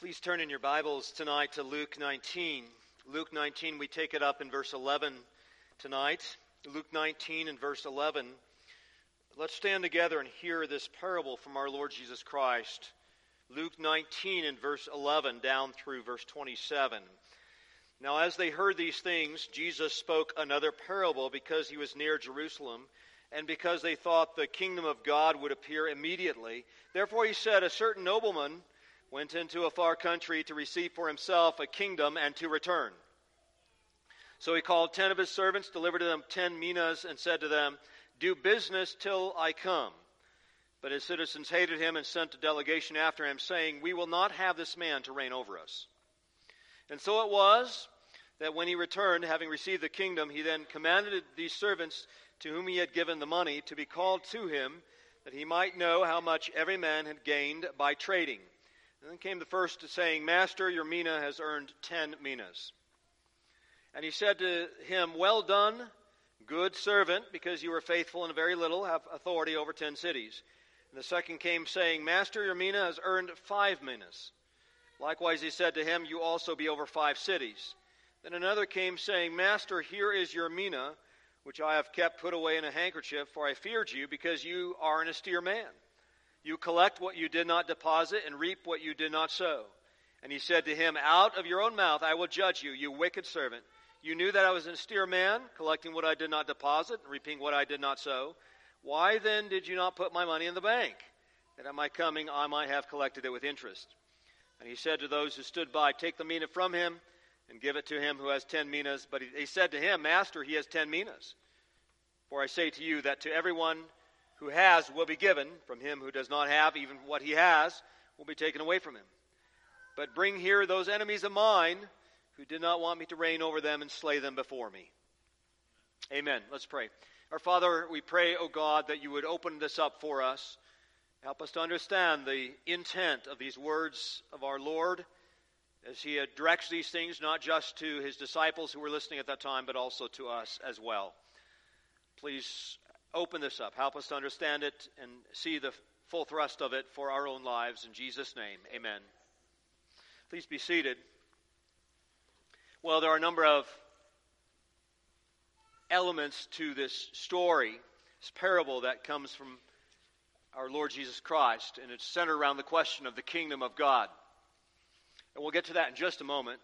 Please turn in your Bibles tonight to Luke 19. Luke 19, we take it up in verse 11 tonight. Luke 19 and verse 11. Let's stand together and hear this parable from our Lord Jesus Christ. Luke 19 and verse 11 down through verse 27. Now, as they heard these things, Jesus spoke another parable because he was near Jerusalem and because they thought the kingdom of God would appear immediately. Therefore, he said, A certain nobleman went into a far country to receive for himself a kingdom and to return. So he called ten of his servants, delivered to them ten minas, and said to them, Do business till I come. But his citizens hated him and sent a delegation after him, saying, We will not have this man to reign over us. And so it was that when he returned, having received the kingdom, he then commanded these servants to whom he had given the money to be called to him, that he might know how much every man had gained by trading. And then came the first saying, Master, your mina has earned ten minas. And he said to him, Well done, good servant, because you were faithful in very little, have authority over ten cities. And the second came saying, Master, your mina has earned five minas. Likewise he said to him, You also be over five cities. Then another came saying, Master, here is your mina, which I have kept put away in a handkerchief, for I feared you, because you are an austere man. You collect what you did not deposit and reap what you did not sow. And he said to him, Out of your own mouth I will judge you, you wicked servant. You knew that I was an austere man, collecting what I did not deposit and reaping what I did not sow. Why then did you not put my money in the bank, that at my coming I might have collected it with interest? And he said to those who stood by, Take the mina from him and give it to him who has ten minas. But he, he said to him, Master, he has ten minas. For I say to you that to everyone who has will be given, from him who does not have, even what he has will be taken away from him. But bring here those enemies of mine who did not want me to reign over them and slay them before me. Amen. Let's pray. Our Father, we pray, O oh God, that you would open this up for us. Help us to understand the intent of these words of our Lord as he directs these things not just to his disciples who were listening at that time, but also to us as well. Please open this up. Help us to understand it and see the full thrust of it for our own lives. In Jesus' name, amen. Please be seated. Well, there are a number of elements to this story, this parable that comes from our Lord Jesus Christ, and it's centered around the question of the kingdom of God. And we'll get to that in just a moment.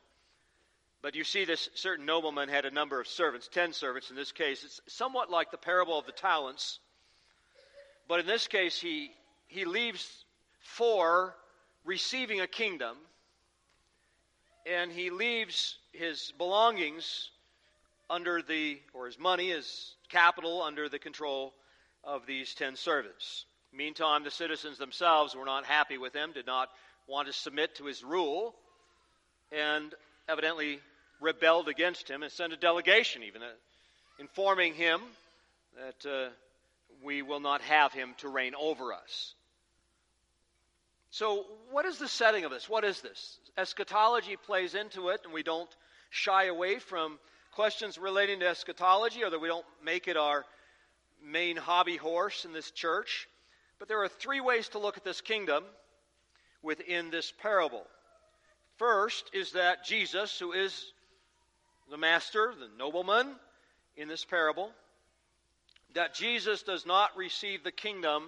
But you see, this certain nobleman had a number of servants, ten servants in this case. It's somewhat like the parable of the talents. But in this case, he, he leaves for receiving a kingdom, and he leaves his belongings under the, or his money, his capital, under the control of these ten servants. Meantime, the citizens themselves were not happy with him, did not want to submit to his rule, and evidently rebelled against him and sent a delegation, even uh, informing him that uh, we will not have him to reign over us. So, what is the setting of this? What is this? Eschatology plays into it, and we don't shy away from questions relating to eschatology, or that we don't make it our main hobby horse in this church. But there are three ways to look at this kingdom within this parable. First is that Jesus, who is the master, the nobleman in this parable, that Jesus does not receive the kingdom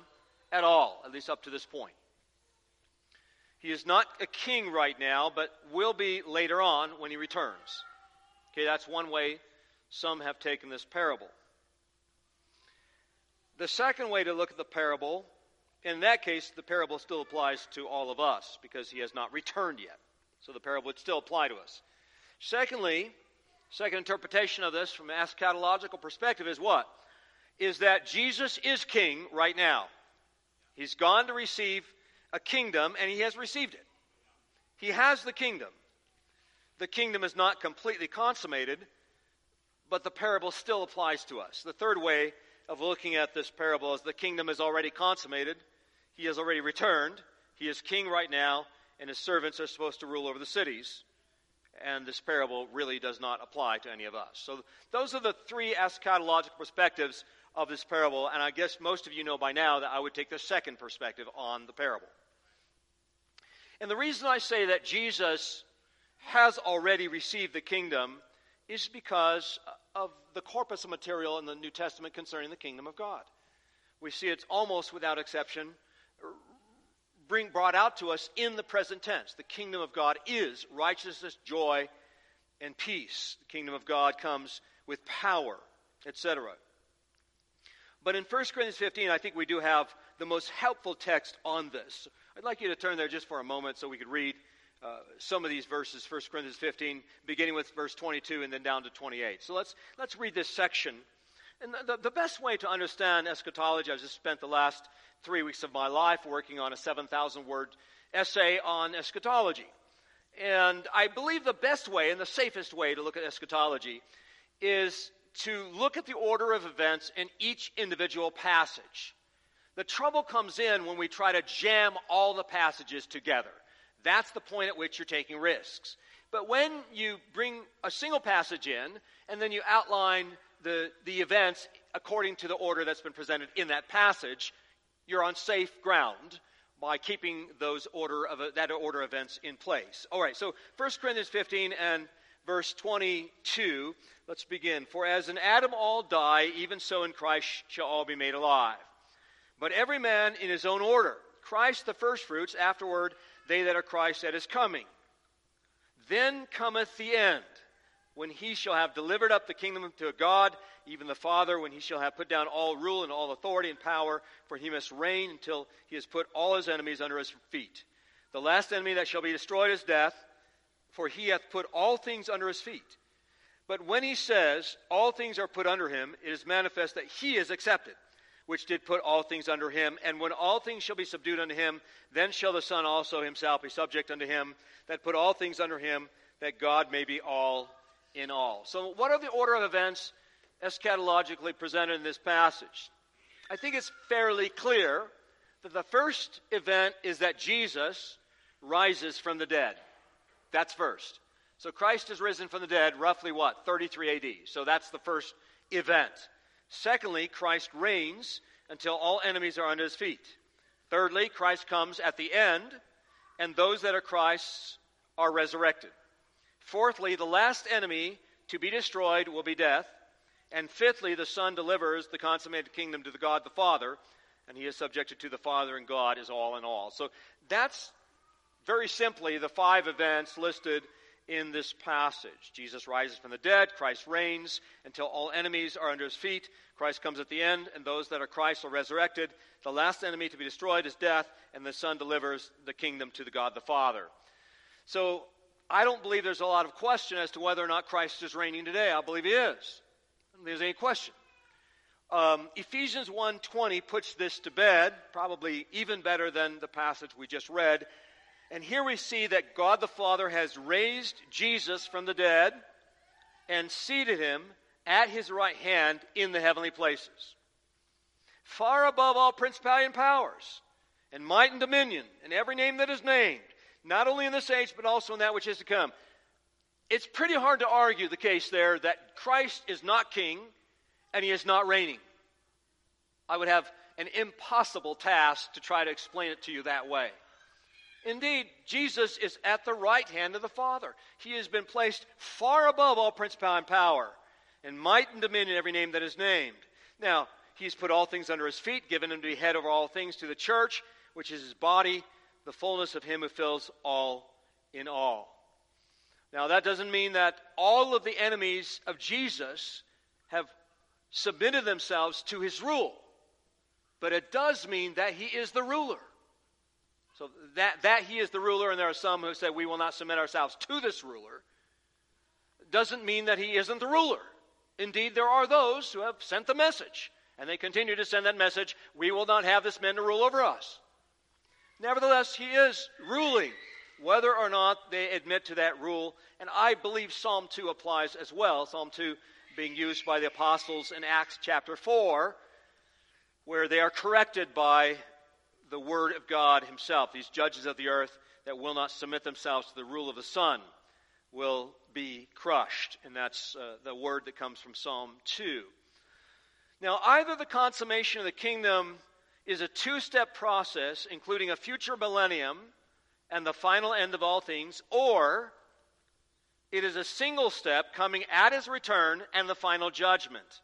at all, at least up to this point. He is not a king right now, but will be later on when he returns. Okay, that's one way some have taken this parable. The second way to look at the parable, in that case, the parable still applies to all of us because he has not returned yet. So the parable would still apply to us. Secondly, Second interpretation of this from an eschatological perspective is what? Is that Jesus is king right now. He's gone to receive a kingdom, and he has received it. He has the kingdom. The kingdom is not completely consummated, but the parable still applies to us. The third way of looking at this parable is the kingdom is already consummated, he has already returned, he is king right now, and his servants are supposed to rule over the cities and this parable really does not apply to any of us. So, those are the three eschatological perspectives of this parable, and I guess most of you know by now that I would take the second perspective on the parable. And the reason I say that Jesus has already received the kingdom is because of the corpus of material in the New Testament concerning the kingdom of God. We see it's almost without exception bring, brought out to us in the present tense. The kingdom of God is righteousness, joy, and peace. The kingdom of God comes with power, etc. But in 1 Corinthians 15, I think we do have the most helpful text on this. I'd like you to turn there just for a moment so we could read uh, some of these verses, 1 Corinthians 15, beginning with verse 22 and then down to 28. So let's, let's read this section. And the, the best way to understand eschatology, I've just spent the last three weeks of my life working on a 7,000 word essay on eschatology. And I believe the best way and the safest way to look at eschatology is to look at the order of events in each individual passage. The trouble comes in when we try to jam all the passages together. That's the point at which you're taking risks. But when you bring a single passage in and then you outline the, the events according to the order that's been presented in that passage, you're on safe ground by keeping those order of that order of events in place. All right, so 1 Corinthians 15 and verse 22, let's begin. For as in Adam all die, even so in Christ shall all be made alive. But every man in his own order. Christ the firstfruits, afterward they that are Christ at his coming. Then cometh the end, when he shall have delivered up the kingdom to God, even the Father, when he shall have put down all rule and all authority and power, for he must reign until he has put all his enemies under his feet. The last enemy that shall be destroyed is death, for he hath put all things under his feet. But when he says, All things are put under him, it is manifest that he is accepted, which did put all things under him. And when all things shall be subdued unto him, then shall the Son also himself be subject unto him, that put all things under him, that God may be all in all. So, what are the order of events eschatologically presented in this passage? I think it's fairly clear that the first event is that Jesus rises from the dead. That's first. So Christ is risen from the dead, roughly what? 33 AD. So that's the first event. Secondly, Christ reigns until all enemies are under his feet. Thirdly, Christ comes at the end, and those that are Christ's are resurrected. Fourthly, the last enemy to be destroyed will be death. And fifthly, the Son delivers the consummated kingdom to the God the Father, and he is subjected to the Father, and God is all in all. So that's very simply the five events listed in this passage. Jesus rises from the dead, Christ reigns until all enemies are under his feet. Christ comes at the end, and those that are Christ are resurrected. The last enemy to be destroyed is death, and the Son delivers the kingdom to the God the Father. So I don't believe there's a lot of question as to whether or not Christ is reigning today. I believe he is. There's any question. Um, Ephesians 1:20 puts this to bed, probably even better than the passage we just read. And here we see that God the Father has raised Jesus from the dead and seated him at his right hand in the heavenly places, far above all principality and powers, and might and dominion, and every name that is named, not only in this age, but also in that which is to come. It's pretty hard to argue the case there that Christ is not king and he is not reigning. I would have an impossible task to try to explain it to you that way. Indeed, Jesus is at the right hand of the Father. He has been placed far above all principality and power, and might and dominion, every name that is named. Now, he's put all things under his feet, given him to be head over all things to the church, which is his body, the fullness of him who fills all in all. Now, that doesn't mean that all of the enemies of Jesus have submitted themselves to his rule, but it does mean that he is the ruler. So, that, that he is the ruler, and there are some who say we will not submit ourselves to this ruler, doesn't mean that he isn't the ruler. Indeed, there are those who have sent the message, and they continue to send that message we will not have this man to rule over us. Nevertheless, he is ruling whether or not they admit to that rule. And I believe Psalm 2 applies as well. Psalm 2 being used by the apostles in Acts chapter 4, where they are corrected by the word of God himself. These judges of the earth that will not submit themselves to the rule of the Son will be crushed. And that's uh, the word that comes from Psalm 2. Now, either the consummation of the kingdom is a two step process, including a future millennium and the final end of all things, or it is a single step coming at his return and the final judgment.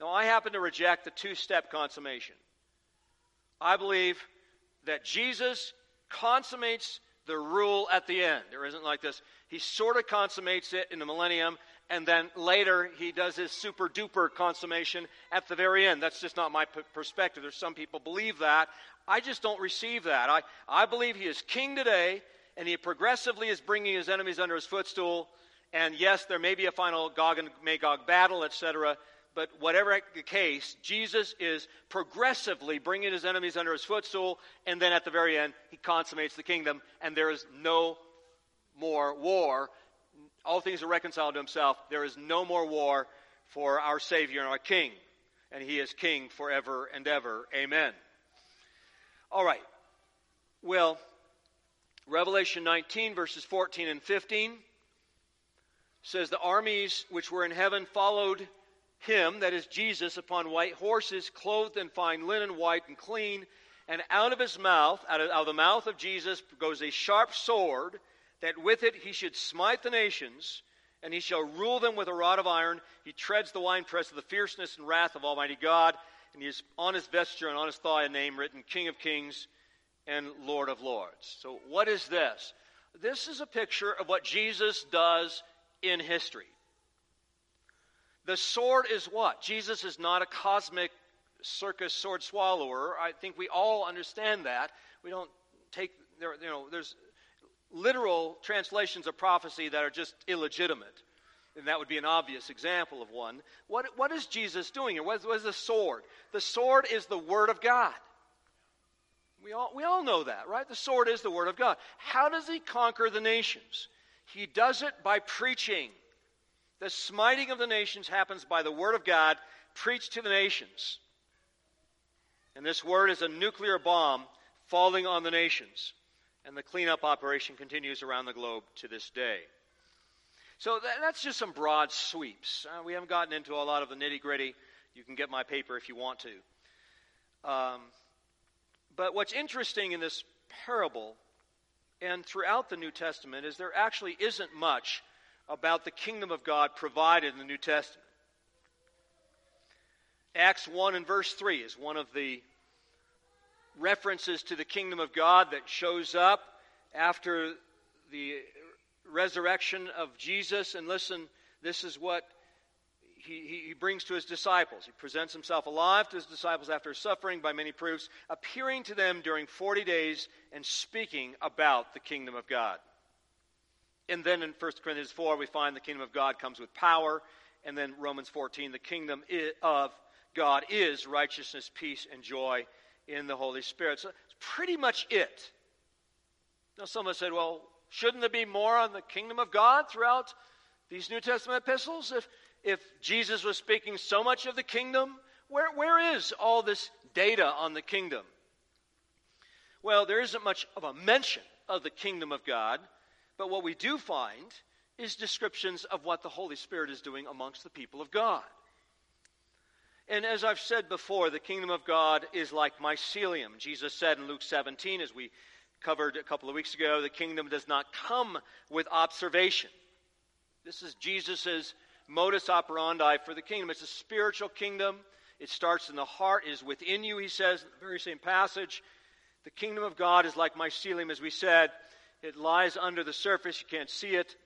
Now, I happen to reject the two step consummation. I believe that Jesus consummates the rule at the end. There isn't like this. He sort of consummates it in the millennium, and then later he does his super duper consummation at the very end. That's just not my p- perspective. There's some people believe that. I just don't receive that. I, I believe he is king today, and he progressively is bringing his enemies under his footstool. And yes, there may be a final Gog and Magog battle, etc. But whatever the case, Jesus is progressively bringing his enemies under his footstool, and then at the very end, he consummates the kingdom, and there is no more war. All things are reconciled to himself. There is no more war for our Savior and our King, and he is King forever and ever. Amen. All right. Well, Revelation 19, verses 14 and 15 says, The armies which were in heaven followed him, that is Jesus, upon white horses, clothed in fine linen, white and clean. And out of his mouth, out of, out of the mouth of Jesus, goes a sharp sword, that with it he should smite the nations, and he shall rule them with a rod of iron. He treads the winepress of the fierceness and wrath of Almighty God. And he has on his vesture and on his thigh a name written King of Kings and Lord of Lords. So, what is this? This is a picture of what Jesus does in history. The sword is what? Jesus is not a cosmic circus sword swallower. I think we all understand that. We don't take there. You know, there's literal translations of prophecy that are just illegitimate. And that would be an obvious example of one. What, what is Jesus doing here? What is, what is the sword? The sword is the Word of God. We all, we all know that, right? The sword is the Word of God. How does he conquer the nations? He does it by preaching. The smiting of the nations happens by the word of God preached to the nations. And this word is a nuclear bomb falling on the nations. And the cleanup operation continues around the globe to this day. So that, that's just some broad sweeps. Uh, we haven't gotten into a lot of the nitty gritty. You can get my paper if you want to. Um, but what's interesting in this parable and throughout the New Testament is there actually isn't much about the kingdom of God provided in the New Testament. Acts 1 and verse 3 is one of the references to the kingdom of God that shows up after the resurrection of Jesus. And listen, this is what he, he, brings to his disciples. He presents himself alive to his disciples after suffering by many proofs, appearing to them during 40 days and speaking about the kingdom of God. And then in 1 Corinthians 4, we find the kingdom of God comes with power. And then Romans 14, the kingdom of God is righteousness, peace, and joy in the Holy Spirit. So it's pretty much it. Now, someone said, well, shouldn't there be more on the kingdom of God throughout these New Testament epistles? If, if Jesus was speaking so much of the kingdom, where, where is all this data on the kingdom? Well, there isn't much of a mention of the kingdom of God but what we do find is descriptions of what the Holy Spirit is doing amongst the people of God. And as I've said before, the kingdom of God is like mycelium. Jesus said in Luke 17, as we covered a couple of weeks ago, the kingdom does not come with observation. This is Jesus' modus operandi for the kingdom. It's a spiritual kingdom. It starts in the heart, is within you, he says in the very same passage. The kingdom of God is like mycelium, as we said. It lies under the surface, you can't see it,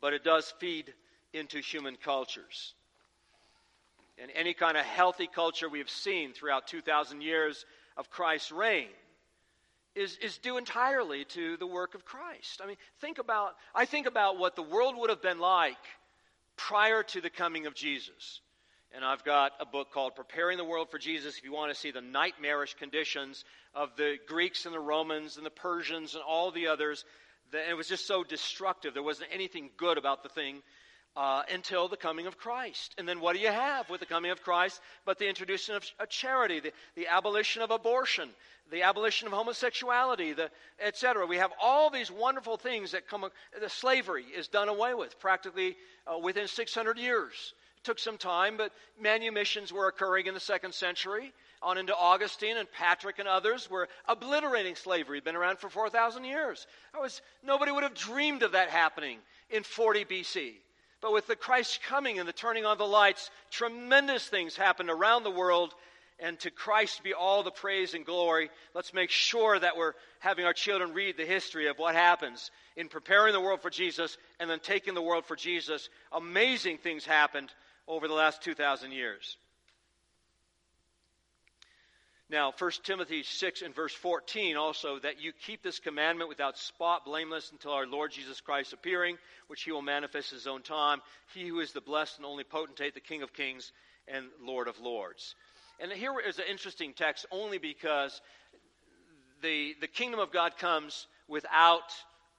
but it does feed into human cultures. And any kind of healthy culture we've seen throughout 2,000 years of Christ's reign is, is due entirely to the work of Christ. I mean, think about, I think about what the world would have been like prior to the coming of Jesus. And I've got a book called Preparing the World for Jesus if you want to see the nightmarish conditions of the Greeks and the Romans and the Persians and all the others. It was just so destructive. There wasn't anything good about the thing uh, until the coming of Christ. And then what do you have with the coming of Christ but the introduction of charity, the, the abolition of abortion, the abolition of homosexuality, the etc. We have all these wonderful things that come. The slavery is done away with practically uh, within 600 years It took some time, but manumissions were occurring in the second century. On into Augustine and Patrick and others were obliterating slavery. Been around for 4,000 years. I Was, nobody would have dreamed of that happening in 40 BC. But with the Christ coming and the turning on the lights, tremendous things happened around the world. And to Christ be all the praise and glory. Let's make sure that we're having our children read the history of what happens in preparing the world for Jesus and then taking the world for Jesus. Amazing things happened over the last 2,000 years. Now, 1 Timothy 6 and verse 14 also, that you keep this commandment without spot, blameless, until our Lord Jesus Christ appearing, which he will manifest in his own time. He who is the blessed and only potentate, the King of kings and Lord of lords. And here is an interesting text only because the, the kingdom of God comes without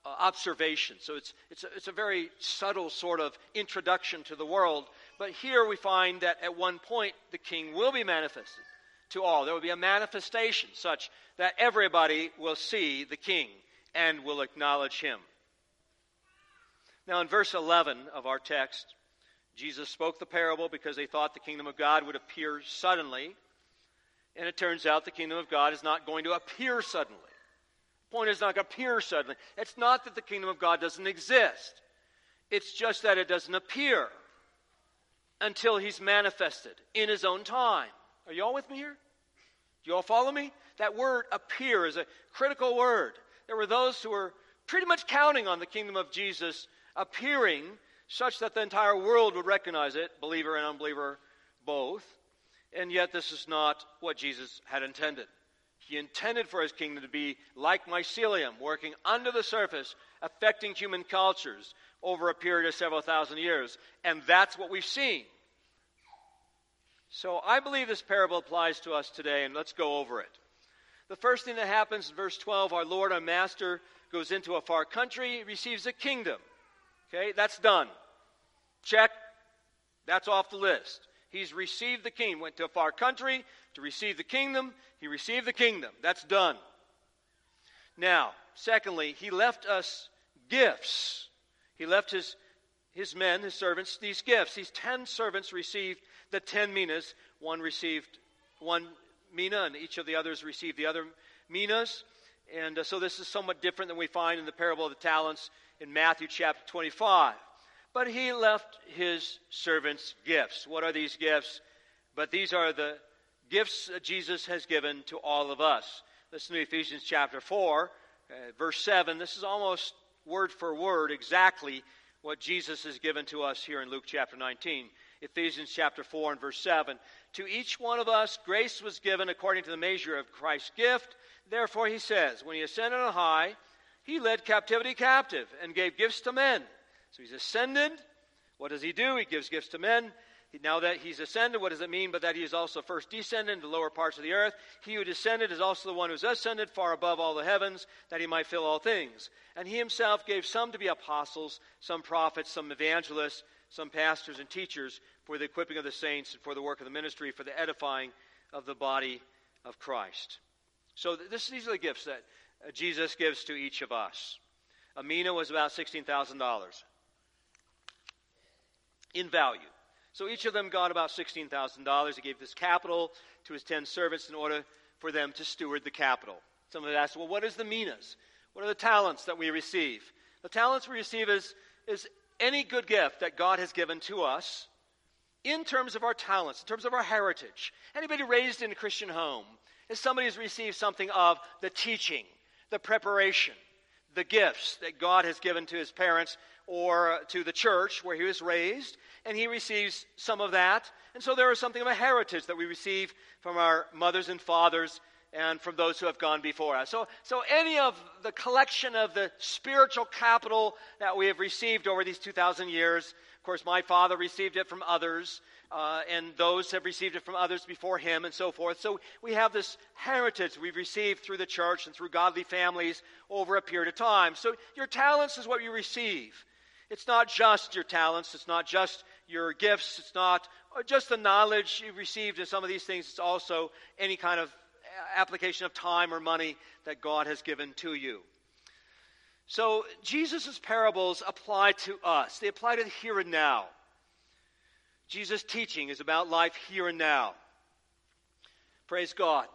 uh, observation. So it's, it's, a, it's a very subtle sort of introduction to the world. But here we find that at one point the king will be manifested to all. There will be a manifestation such that everybody will see the king and will acknowledge him. Now, in verse 11 of our text, Jesus spoke the parable because they thought the kingdom of God would appear suddenly. And it turns out the kingdom of God is not going to appear suddenly. The point is not going to appear suddenly. It's not that the kingdom of God doesn't exist, it's just that it doesn't appear until he's manifested in his own time. Are you all with me here? Do you all follow me? That word appear is a critical word. There were those who were pretty much counting on the kingdom of Jesus appearing such that the entire world would recognize it, believer and unbeliever both. And yet, this is not what Jesus had intended. He intended for his kingdom to be like mycelium, working under the surface, affecting human cultures over a period of several thousand years. And that's what we've seen. So I believe this parable applies to us today, and let's go over it. The first thing that happens in verse 12 our Lord, our Master, goes into a far country, receives a kingdom. Okay, that's done. Check. That's off the list. He's received the king. Went to a far country to receive the kingdom. He received the kingdom. That's done. Now, secondly, he left us gifts. He left his, his men, his servants, these gifts. These ten servants received the ten minas. One received one mina, and each of the others received the other minas. And uh, so this is somewhat different than we find in the parable of the talents in Matthew chapter 25. But he left his servants gifts. What are these gifts? But these are the gifts that Jesus has given to all of us. Listen to Ephesians chapter 4, uh, verse 7. This is almost word for word exactly what Jesus has given to us here in Luke chapter 19. Ephesians chapter 4 and verse 7. To each one of us, grace was given according to the measure of Christ's gift. Therefore, he says, when he ascended on high, he led captivity captive and gave gifts to men. So he's ascended. What does he do? He gives gifts to men. Now that he's ascended, what does it mean? But that he is also first descended into the lower parts of the earth. He who descended is also the one who's ascended far above all the heavens, that he might fill all things. And he himself gave some to be apostles, some prophets, some evangelists, some pastors and teachers for the equipping of the saints and for the work of the ministry, for the edifying of the body of Christ. So this, these are the gifts that uh, Jesus gives to each of us. A mina was about $16,000 in value. So each of them got about $16,000. He gave this capital to his 10 servants in order for them to steward the capital. Some asked, well, what is the minas? What are the talents that we receive? The talents we receive is, is any good gift that God has given to us in terms of our talents, in terms of our heritage. Anybody raised in a Christian home is somebody who's received something of the teaching, the preparation, the gifts that God has given to his parents or to the church where he was raised, and he receives some of that. And so there is something of a heritage that we receive from our mothers and fathers and from those who have gone before us. So, so any of the collection of the spiritual capital that we have received over these 2,000 years, course, my father received it from others, uh, and those have received it from others before him, and so forth. So we have this heritage we've received through the church and through godly families over a period of time. So your talents is what you receive. It's not just your talents, it's not just your gifts, it's not just the knowledge you've received in some of these things, it's also any kind of application of time or money that God has given to you. So, Jesus' parables apply to us, they apply to the here and now. Jesus' teaching is about life here and now. Praise God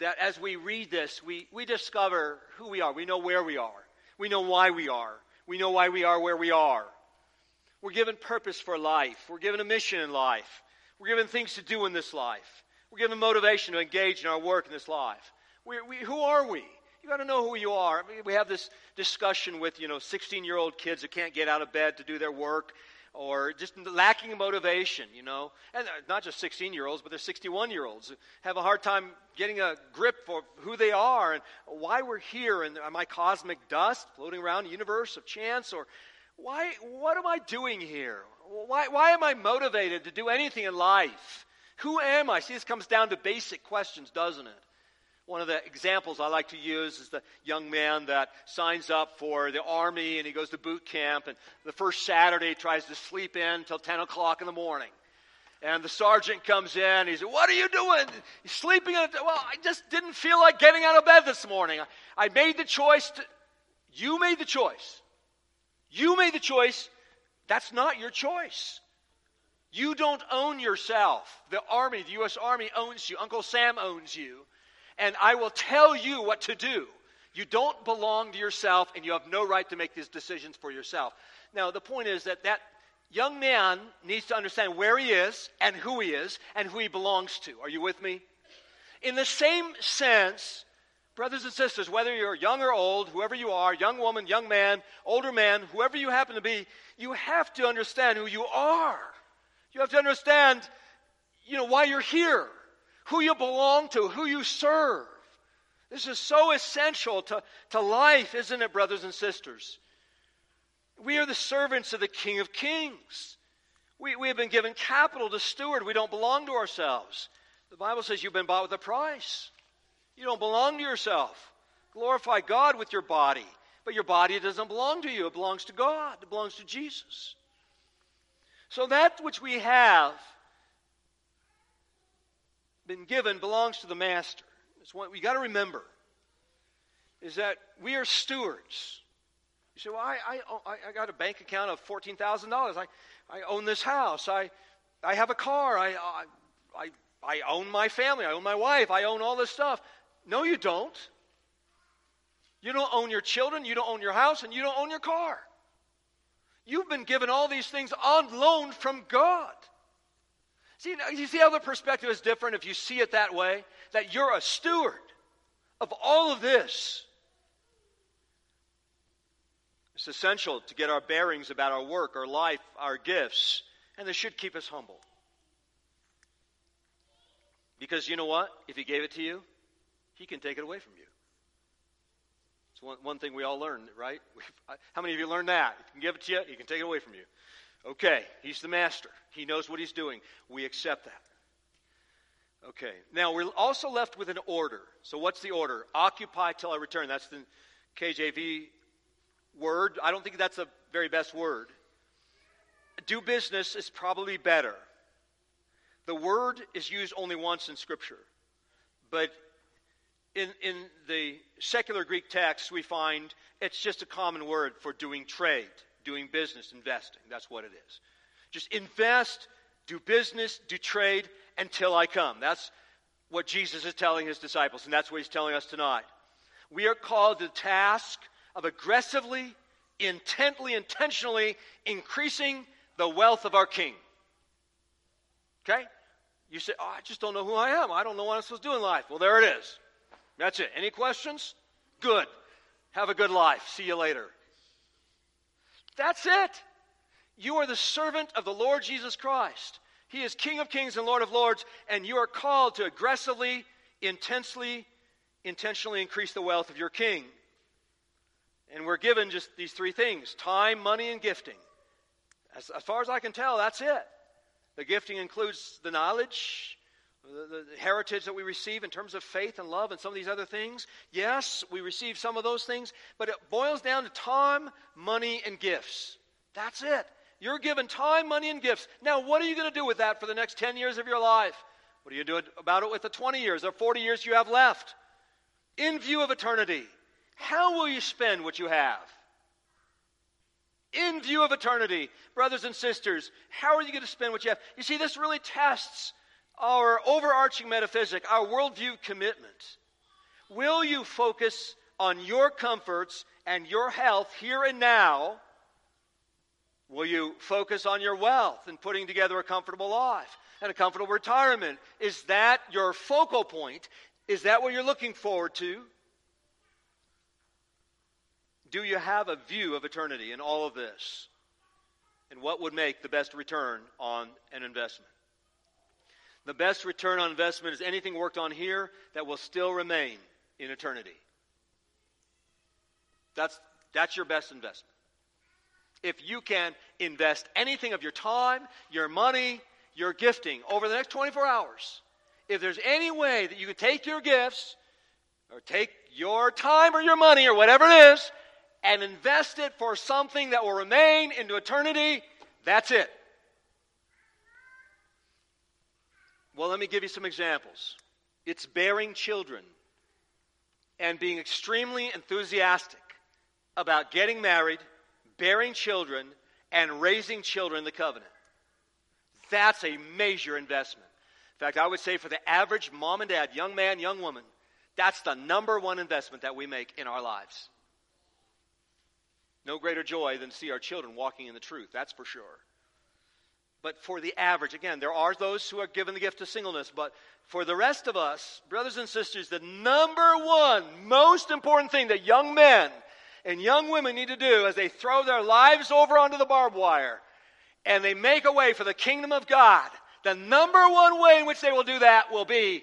that as we read this, we, we discover who we are. We know where we are. We know why we are. We know why we are where we are. We're given purpose for life. We're given a mission in life. We're given things to do in this life. We're given motivation to engage in our work in this life. We, we, who are we? You got to know who you are. I mean, we have this discussion with, you know, 16 year old kids that can't get out of bed to do their work or just lacking motivation, you know. And uh, not just 16 year olds, but they're 61 year olds have a hard time getting a grip for who they are and why we're here. And am I cosmic dust floating around the universe of chance? Or why, what am I doing here? Why, why am I motivated to do anything in life? Who am I? See, this comes down to basic questions, doesn't it? One of the examples I like to use is the young man that signs up for the army and he goes to boot camp, and the first Saturday tries to sleep in until 10 o'clock in the morning. And the sergeant comes in. He says, What are you doing? Sleeping. In well, I just didn't feel like getting out of bed this morning. I made the choice. To, you made the choice. You made the choice. That's not your choice. You don't own yourself. The Army, the U.S. Army owns you. Uncle Sam owns you and I will tell you what to do. You don't belong to yourself, and you have no right to make these decisions for yourself. Now, the point is that that young man needs to understand where he is, and who he is, and who he belongs to. Are you with me? In the same sense, brothers and sisters, whether you're young or old, whoever you are, young woman, young man, older man, whoever you happen to be, you have to understand who you are. You have to understand, you know, why you're here who you belong to, who you serve. This is so essential to, to life, isn't it, brothers and sisters? We are the servants of the King of Kings. We, we have been given capital to steward. We don't belong to ourselves. The Bible says you've been bought with a price. You don't belong to yourself. Glorify God with your body. But your body doesn't belong to you, it belongs to God, it belongs to Jesus. So that which we have been given belongs to the master. It's what we got to remember is that we are stewards. You say, well, I, I, oh, I got a bank account of $14,000. I, I own this house. I, I have a car. I, I, I own my family. I own my wife. I own all this stuff. No, you don't. You don't own your children. You don't own your house. And you don't own your car. You've been given all these things on loan from God. See, you see how the perspective is different if you see it that way? That you're a steward of all of this. It's essential to get our bearings about our work, our life, our gifts, and this should keep us humble. Because you know what? If He gave it to you, He can take it away from you. It's one, one thing we all learn, right? How many of you learned that? He can give it to you, He can take it away from you. Okay, he's the master. He knows what he's doing. We accept that. Okay, now we're also left with an order. So, what's the order? Occupy till I return. That's the KJV word. I don't think that's the very best word. Do business is probably better. The word is used only once in Scripture. But in, in the secular Greek text, we find it's just a common word for doing trade doing business, investing. That's what it is. Just invest, do business, do trade until I come. That's what Jesus is telling his disciples, and that's what he's telling us tonight. We are called to the task of aggressively, intently, intentionally increasing the wealth of our King. Okay? You say, oh, I just don't know who I am. I don't know what I'm supposed to do in life. Well, there it is. That's it. Any questions? Good. Have a good life. See you later. That's it. You are the servant of the Lord Jesus Christ. He is King of kings and Lord of lords, and you are called to aggressively, intensely, intentionally increase the wealth of your king. And we're given just these three things time, money, and gifting. As, as far as I can tell, that's it. The gifting includes the knowledge, the, the, heritage that we receive in terms of faith and love and some of these other things. Yes, we receive some of those things, but it boils down to time, money, and gifts. That's it. You're given time, money, and gifts. Now, what are you going to do with that for the next 10 years of your life? What do you do about it with the 20 years or 40 years you have left? In view of eternity, how will you spend what you have? in view of eternity, brothers and sisters, how are you going to spend what you have? You see, this really tests our overarching metaphysic, our worldview commitment. Will you focus on your comforts and your health here and now? Will you focus on your wealth and putting together a comfortable life and a comfortable retirement? Is that your focal point? Is that what you're looking forward to? Do you have a view of eternity in all of this? And what would make the best return on an investment? The best return on investment is anything worked on here that will still remain in eternity. That's, that's your best investment. If you can invest anything of your time, your money, your gifting over the next 24 hours, if there's any way that you can take your gifts or take your time or your money or whatever it is and invest it for something that will remain into eternity, that's it. Well, let me give you some examples. It's bearing children and being extremely enthusiastic about getting married, bearing children, and raising children in the covenant. That's a major investment. In fact, I would say for the average mom and dad, young man, young woman, that's the number one investment that we make in our lives. No greater joy than to see our children walking in the truth, that's for sure. But for the average, again, there are those who are given the gift of singleness, but for the rest of us, brothers and sisters, the number one most important thing that young men and young women need to do as they throw their lives over onto the barbed wire and they make a way for the kingdom of God, the number one way in which they will do that will be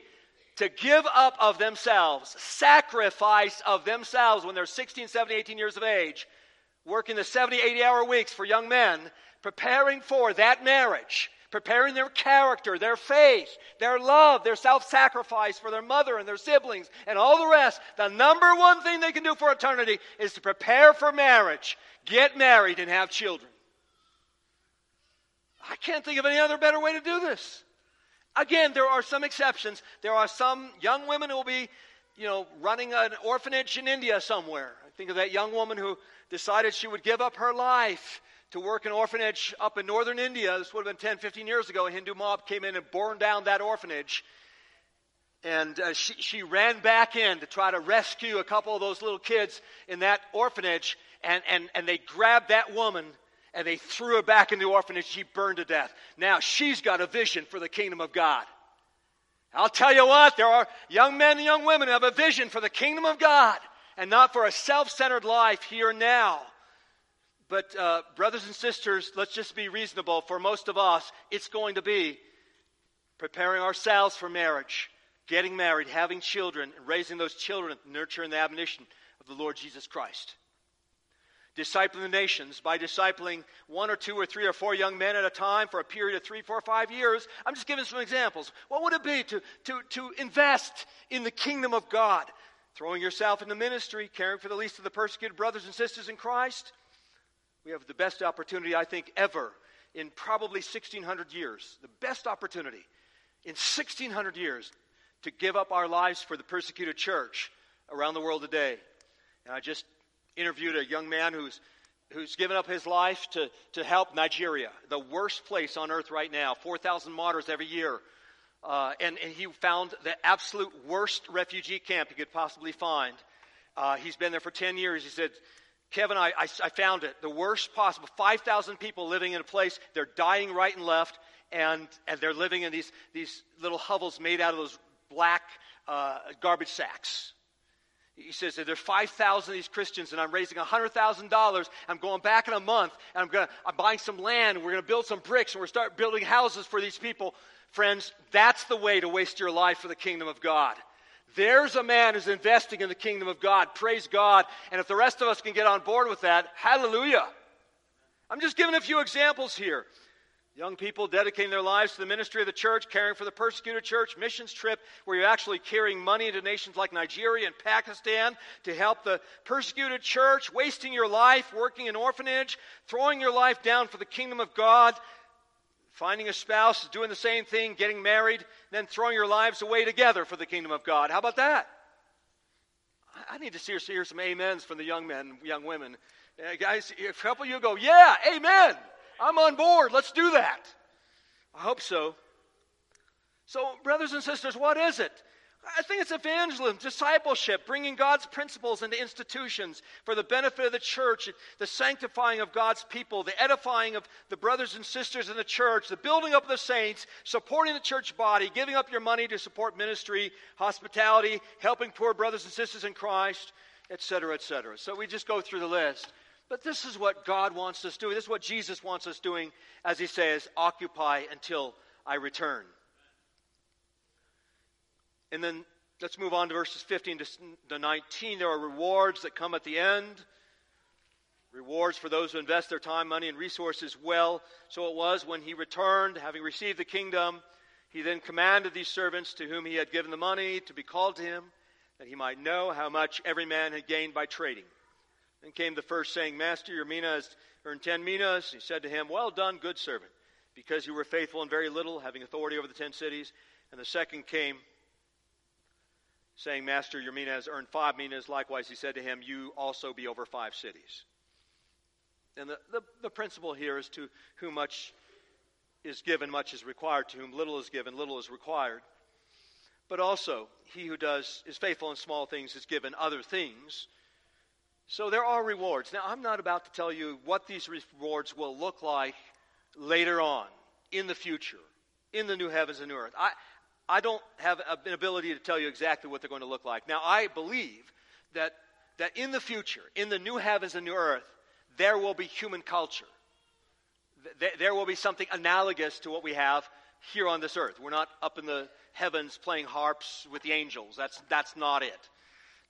to give up of themselves, sacrifice of themselves when they're 16, 17, 18 years of age, working the 70, 80 hour weeks for young men, preparing for that marriage preparing their character, their faith, their love, their self sacrifice for their mother and their siblings, and all the rest. The number one thing they can do for eternity is to prepare for marriage, get married, and have children. I can't think of any other better way to do this. Again, there are some exceptions. There are some young women who will be, you know, running an orphanage in India somewhere. I think of that young woman who decided she would give up her life to work in an orphanage up in northern India. This would have been 10, 15 years ago. A Hindu mob came in and burned down that orphanage. And uh, she, she ran back in to try to rescue a couple of those little kids in that orphanage. And, and, and they grabbed that woman and they threw her back in the orphanage. She burned to death. Now she's got a vision for the kingdom of God. I'll tell you what, there are young men and young women who have a vision for the kingdom of God and not for a self centered life here and now. But, uh, brothers and sisters, let's just be reasonable. For most of us, it's going to be preparing ourselves for marriage, getting married, having children, and raising those children, nurturing the admonition of the Lord Jesus Christ. Discipling the nations by discipling one or two or three or four young men at a time for a period of three, four, five years. I'm just giving some examples. What would it be to, to, to invest in the kingdom of God? Throwing yourself into ministry, caring for the least of the persecuted brothers and sisters in Christ, we have the best opportunity, I think, ever in probably 1600 years. The best opportunity in 1600 years to give up our lives for the persecuted church around the world today. And I just interviewed a young man who's who's given up his life to, to help Nigeria, the worst place on earth right now, 4,000 martyrs every year. Uh, and, and, he found the absolute worst refugee camp he could possibly find. Uh, he's been there for 10 years. He said, Kevin, I, I, I found it. The worst possible. 5,000 people living in a place. They're dying right and left, and, and they're living in these, these little hovels made out of those black uh, garbage sacks. He says that there's 5,000 of these Christians, and I'm raising $100,000. I'm going back in a month, and I'm, gonna, I'm buying some land, and we're going to build some bricks, and we're start building houses for these people. Friends, that's the way to waste your life for the kingdom of God. There's a man who's investing in the kingdom of God. Praise God. And if the rest of us can get on board with that, hallelujah. I'm just giving a few examples here. Young people dedicating their lives to the ministry of the church, caring for the persecuted church, missions trip where you're actually carrying money into nations like Nigeria and Pakistan to help the persecuted church, wasting your life working in orphanage, throwing your life down for the kingdom of God finding a spouse, doing the same thing, getting married, then throwing your lives away together for the kingdom of God. How about that? I need to hear, hear some amens from the young men, young women. Uh, guys, a couple of you go, yeah, amen. I'm on board. Let's do that. I hope so. So, brothers and sisters, what is it? I think it's evangelism, discipleship, bringing God's principles into institutions for the benefit of the church, the sanctifying of God's people, the edifying of the brothers and sisters in the church, the building up of the saints, supporting the church body, giving up your money to support ministry, hospitality, helping poor brothers and sisters in Christ, etc., etc. So we just go through the list. But this is what God wants us doing. This is what Jesus wants us doing, as he says, occupy until I return. And then let's move on to verses 15 to 19. There are rewards that come at the end. Rewards for those who invest their time, money, and resources well. So it was when he returned, having received the kingdom, he then commanded these servants to whom he had given the money to be called to him, that he might know how much every man had gained by trading. Then came the first, saying, Master, your mina has earned ten minas. He said to him, Well done, good servant, because you were faithful in very little, having authority over the ten cities. And the second came, saying, Master, your mina has earned five minas. Likewise, he said to him, You also be over five cities. And the, the, the, principle here is to whom much is given, much is required. To whom little is given, little is required. But also, he who does is faithful in small things is given other things. So there are rewards. Now, I'm not about to tell you what these rewards will look like later on, in the future, in the new heavens and new earth. I, I don't have an ability to tell you exactly what they're going to look like. Now, I believe that, that in the future, in the new heavens and new earth, there will be human culture. There will be something analogous to what we have here on this earth. We're not up in the heavens playing harps with the angels. That's, that's not it.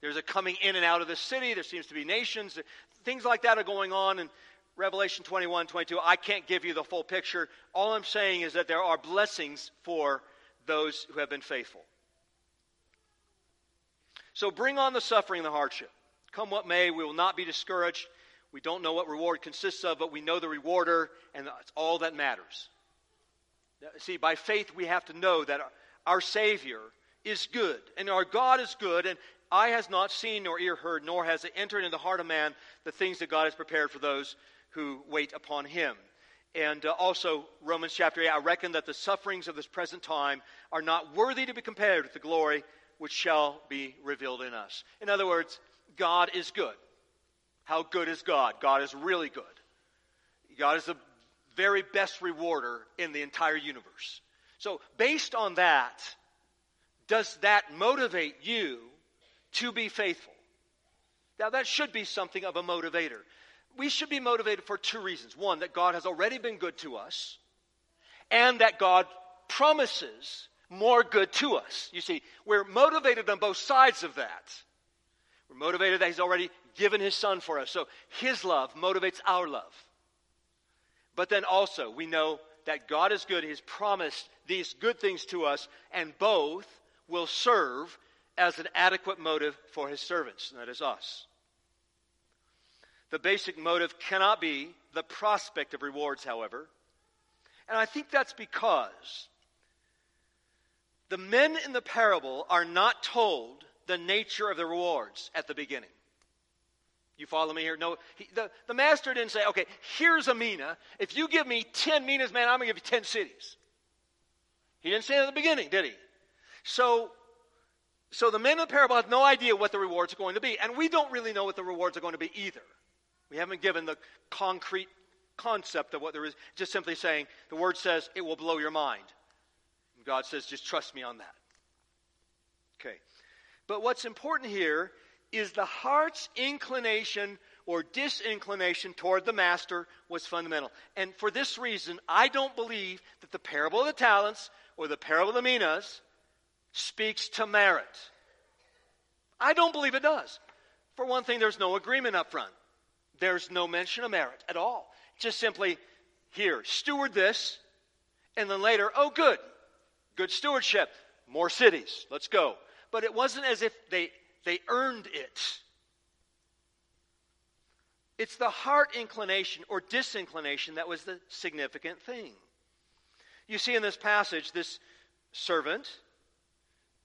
There's a coming in and out of the city. There seems to be nations. Things like that are going on in Revelation 21, 22. I can't give you the full picture. All I'm saying is that there are blessings for those who have been faithful. So bring on the suffering and the hardship. Come what may, we will not be discouraged. We don't know what reward consists of, but we know the rewarder, and that's all that matters. See, by faith, we have to know that our Savior is good, and our God is good, and eye has not seen, nor ear heard, nor has it entered into the heart of man the things that God has prepared for those who wait upon Him. And uh, also, Romans chapter 8, I reckon that the sufferings of this present time are not worthy to be compared with the glory which shall be revealed in us. In other words, God is good. How good is God? God is really good. God is the very best rewarder in the entire universe. So, based on that, does that motivate you to be faithful? Now, that should be something of a motivator we should be motivated for two reasons. One, that God has already been good to us, and that God promises more good to us. You see, we're motivated on both sides of that. We're motivated that He's already given His Son for us. So His love motivates our love. But then also, we know that God is good. He's promised these good things to us, and both will serve as an adequate motive for His servants, and that is us. The basic motive cannot be the prospect of rewards, however. And I think that's because the men in the parable are not told the nature of the rewards at the beginning. You follow me here? No, he, the, the master didn't say, okay, here's a mina. If you give me 10 minas, man, I'm going to give you 10 cities. He didn't say it at the beginning, did he? So, so the men in the parable have no idea what the rewards are going to be. And we don't really know what the rewards are going to be either. We haven't given the concrete concept of what there is, just simply saying, the word says it will blow your mind. And God says, just trust me on that. Okay. But what's important here is the heart's inclination or disinclination toward the master was fundamental. And for this reason, I don't believe that the parable of the talents or the parable of the minas speaks to merit. I don't believe it does. For one thing, there's no agreement up front. There's no mention of merit at all. Just simply, here, steward this, and then later, oh, good, good stewardship, more cities, let's go. But it wasn't as if they, they earned it. It's the heart inclination or disinclination that was the significant thing. You see in this passage, this servant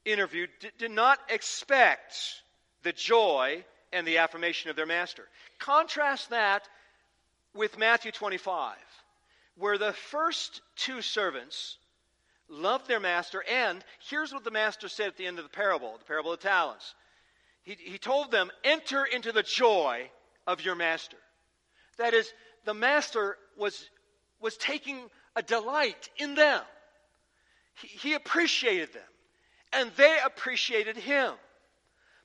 interviewed did, not expect the joy and the affirmation of their master. Contrast that with Matthew 25, where the first two servants loved their master, and here's what the master said at the end of the parable, the parable of talents. He, he told them, Enter into the joy of your master. That is, the master was, was taking a delight in them. He, he appreciated them, and they appreciated him.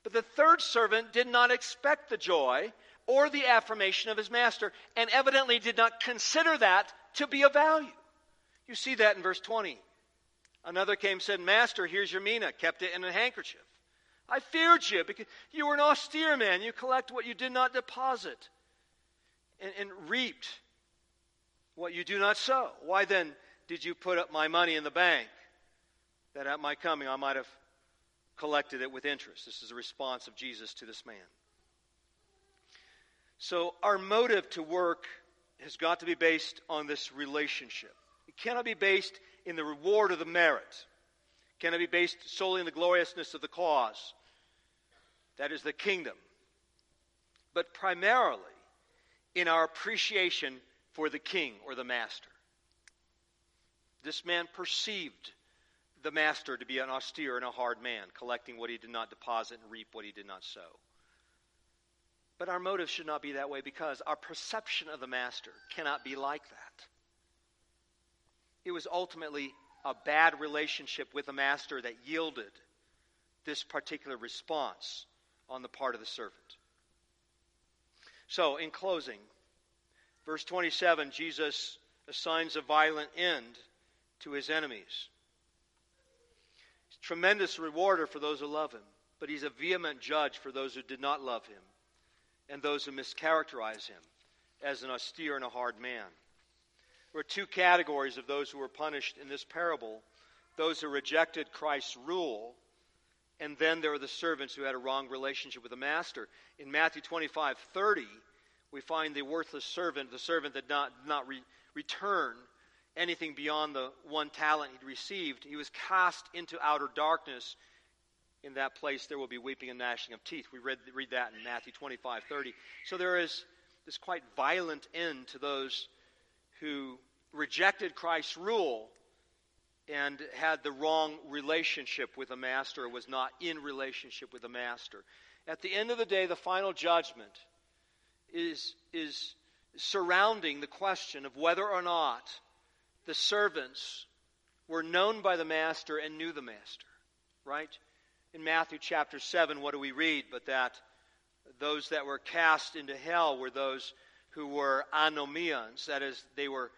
But the third servant did not expect the joy or the affirmation of his master, and evidently did not consider that to be of value. You see that in verse 20. Another came and said, Master, here's your mina, kept it in a handkerchief. I feared you because you were an austere man. You collect what you did not deposit and, and reaped what you do not sow. Why then did you put up my money in the bank that at my coming I might have collected it with interest? This is a response of Jesus to this man. So, our motive to work has got to be based on this relationship. It cannot be based in the reward or the merit. It cannot be based solely in the gloriousness of the cause. That is the kingdom. But primarily in our appreciation for the king or the master. This man perceived the master to be an austere and a hard man, collecting what he did not deposit and reap what he did not sow. But our motive should not be that way because our perception of the master cannot be like that. It was ultimately a bad relationship with the master that yielded this particular response on the part of the servant. So, in closing, verse 27, Jesus assigns a violent end to his enemies. Tremendous rewarder for those who love him, but he's a vehement judge for those who did not love him and those who mischaracterize him as an austere and a hard man. There are two categories of those who were punished in this parable those who rejected Christ's rule, and then there are the servants who had a wrong relationship with the master. In Matthew 25 30, we find the worthless servant, the servant that not, not re- return anything beyond the one talent he'd received. He was cast into outer darkness in that place there will be weeping and gnashing of teeth. We read, read that in Matthew 25, 30. So there is this quite violent end to those who rejected Christ's rule and had the wrong relationship with the master, was not in relationship with the master. At the end of the day, the final judgment is, is surrounding the question of whether or not the servants were known by the master and knew the master, right? in Matthew chapter 7, what do we read? But that those that were cast into hell were those who were anomians, that is, they were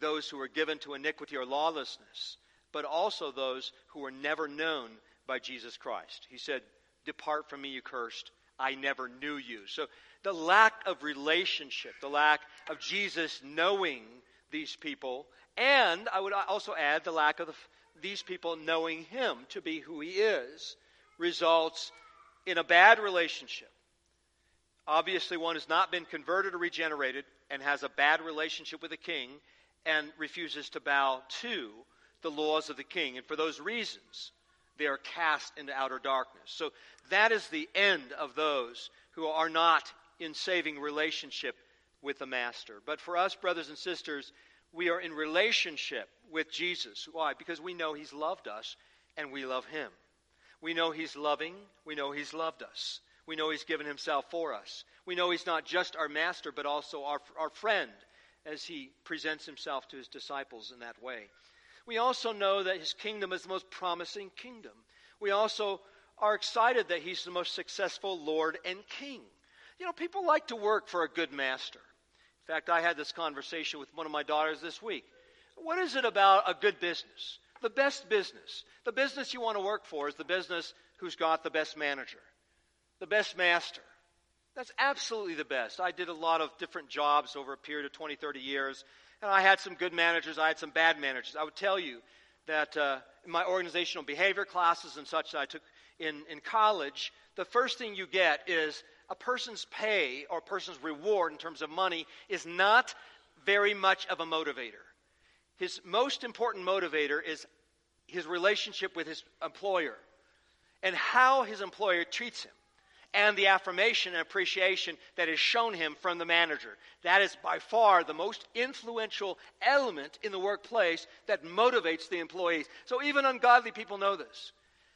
those who were given to iniquity or lawlessness, but also those who were never known by Jesus Christ. He said, Depart from me, you cursed. I never knew you. So the lack of relationship, the lack of Jesus knowing these people, and I would also add the lack of the these people knowing him to be who he is results in a bad relationship. Obviously, one has not been converted or regenerated and has a bad relationship with the king and refuses to bow to the laws of the king. And for those reasons, they are cast into outer darkness. So that is the end of those who are not in saving relationship with the master. But for us, brothers and sisters, we are in relationship with Jesus. Why? Because we know He's loved us and we love Him. We know He's loving. We know He's loved us. We know He's given Himself for us. We know He's not just our master, but also our, our friend as He presents Himself to His disciples in that way. We also know that His kingdom is the most promising kingdom. We also are excited that He's the most successful Lord and King. You know, people like to work for a good master. In fact, I had this conversation with one of my daughters this week. What is it about a good business? The best business. The business you want to work for is the business who's got the best manager, the best master. That's absolutely the best. I did a lot of different jobs over a period of 20, 30 years, and I had some good managers, I had some bad managers. I would tell you that uh, in my organizational behavior classes and such that I took in, in college, the first thing you get is a person's pay or a person's reward in terms of money is not very much of a motivator. His most important motivator is his relationship with his employer and how his employer treats him. and the affirmation and appreciation that is shown him from the manager. That is by far the most influential element in the workplace that motivates the employees. So even ungodly people know this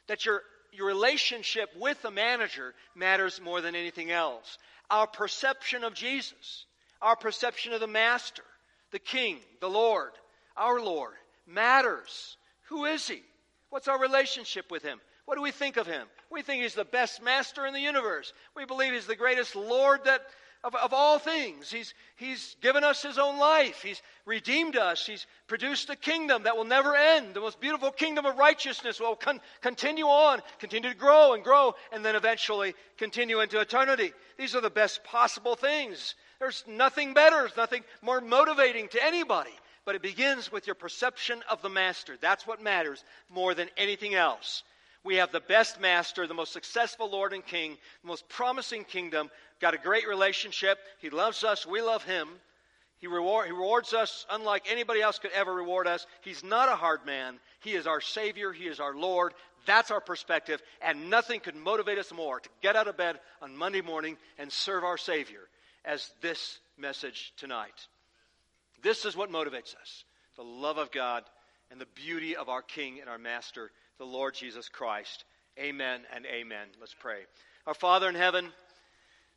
that your, your relationship with the manager matters more than anything else. Our perception of Jesus, our perception of the Master, the King, the Lord, our Lord, matters. Who is He? What's our relationship with Him? What do we think of him? We think he's the best master in the universe. We believe he's the greatest Lord that, of, of all things. He's, he's given us his own life. He's redeemed us. He's produced a kingdom that will never end. The most beautiful kingdom of righteousness will con- continue on, continue to grow and grow, and then eventually continue into eternity. These are the best possible things. There's nothing better, there's nothing more motivating to anybody. But it begins with your perception of the master. That's what matters more than anything else. We have the best master, the most successful Lord and King, the most promising kingdom, got a great relationship. He loves us, we love him. He, reward, he rewards us unlike anybody else could ever reward us. He's not a hard man. He is our Savior, He is our Lord. That's our perspective, and nothing could motivate us more to get out of bed on Monday morning and serve our Savior as this message tonight. This is what motivates us the love of God and the beauty of our King and our Master the Lord Jesus Christ. Amen and amen. Let's pray. Our Father in heaven,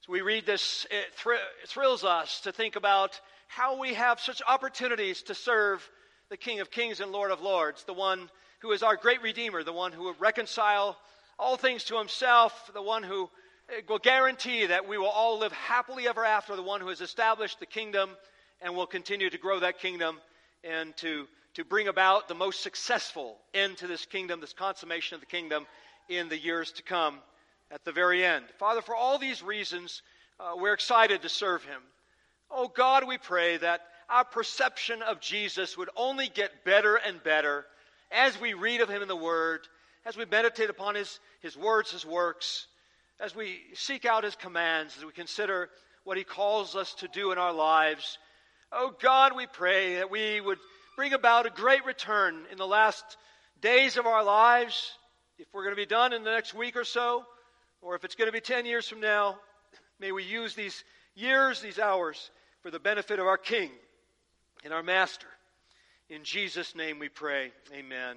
as we read this, it, thr- it thrills us to think about how we have such opportunities to serve the King of Kings and Lord of Lords, the one who is our great Redeemer, the one who will reconcile all things to himself, the one who eh, will guarantee that we will all live happily ever after, the one who has established the kingdom and will continue to grow that kingdom and to to bring about the most successful end to this kingdom, this consummation of the kingdom in the years to come at the very end. Father, for all these reasons, uh, we're excited to serve him. Oh God, we pray that our perception of Jesus would only get better and better as we read of him in the Word, as we meditate upon his, his words, his works, as we seek out his commands, as we consider what he calls us to do in our lives. Oh God, we pray that we would bring about a great return in the last days of our lives, if we're going to be done in the next week or so, or if it's going to be 10 years from now, may we use these years, these hours, for the benefit of our King and our Master. In Jesus' name we pray. Amen.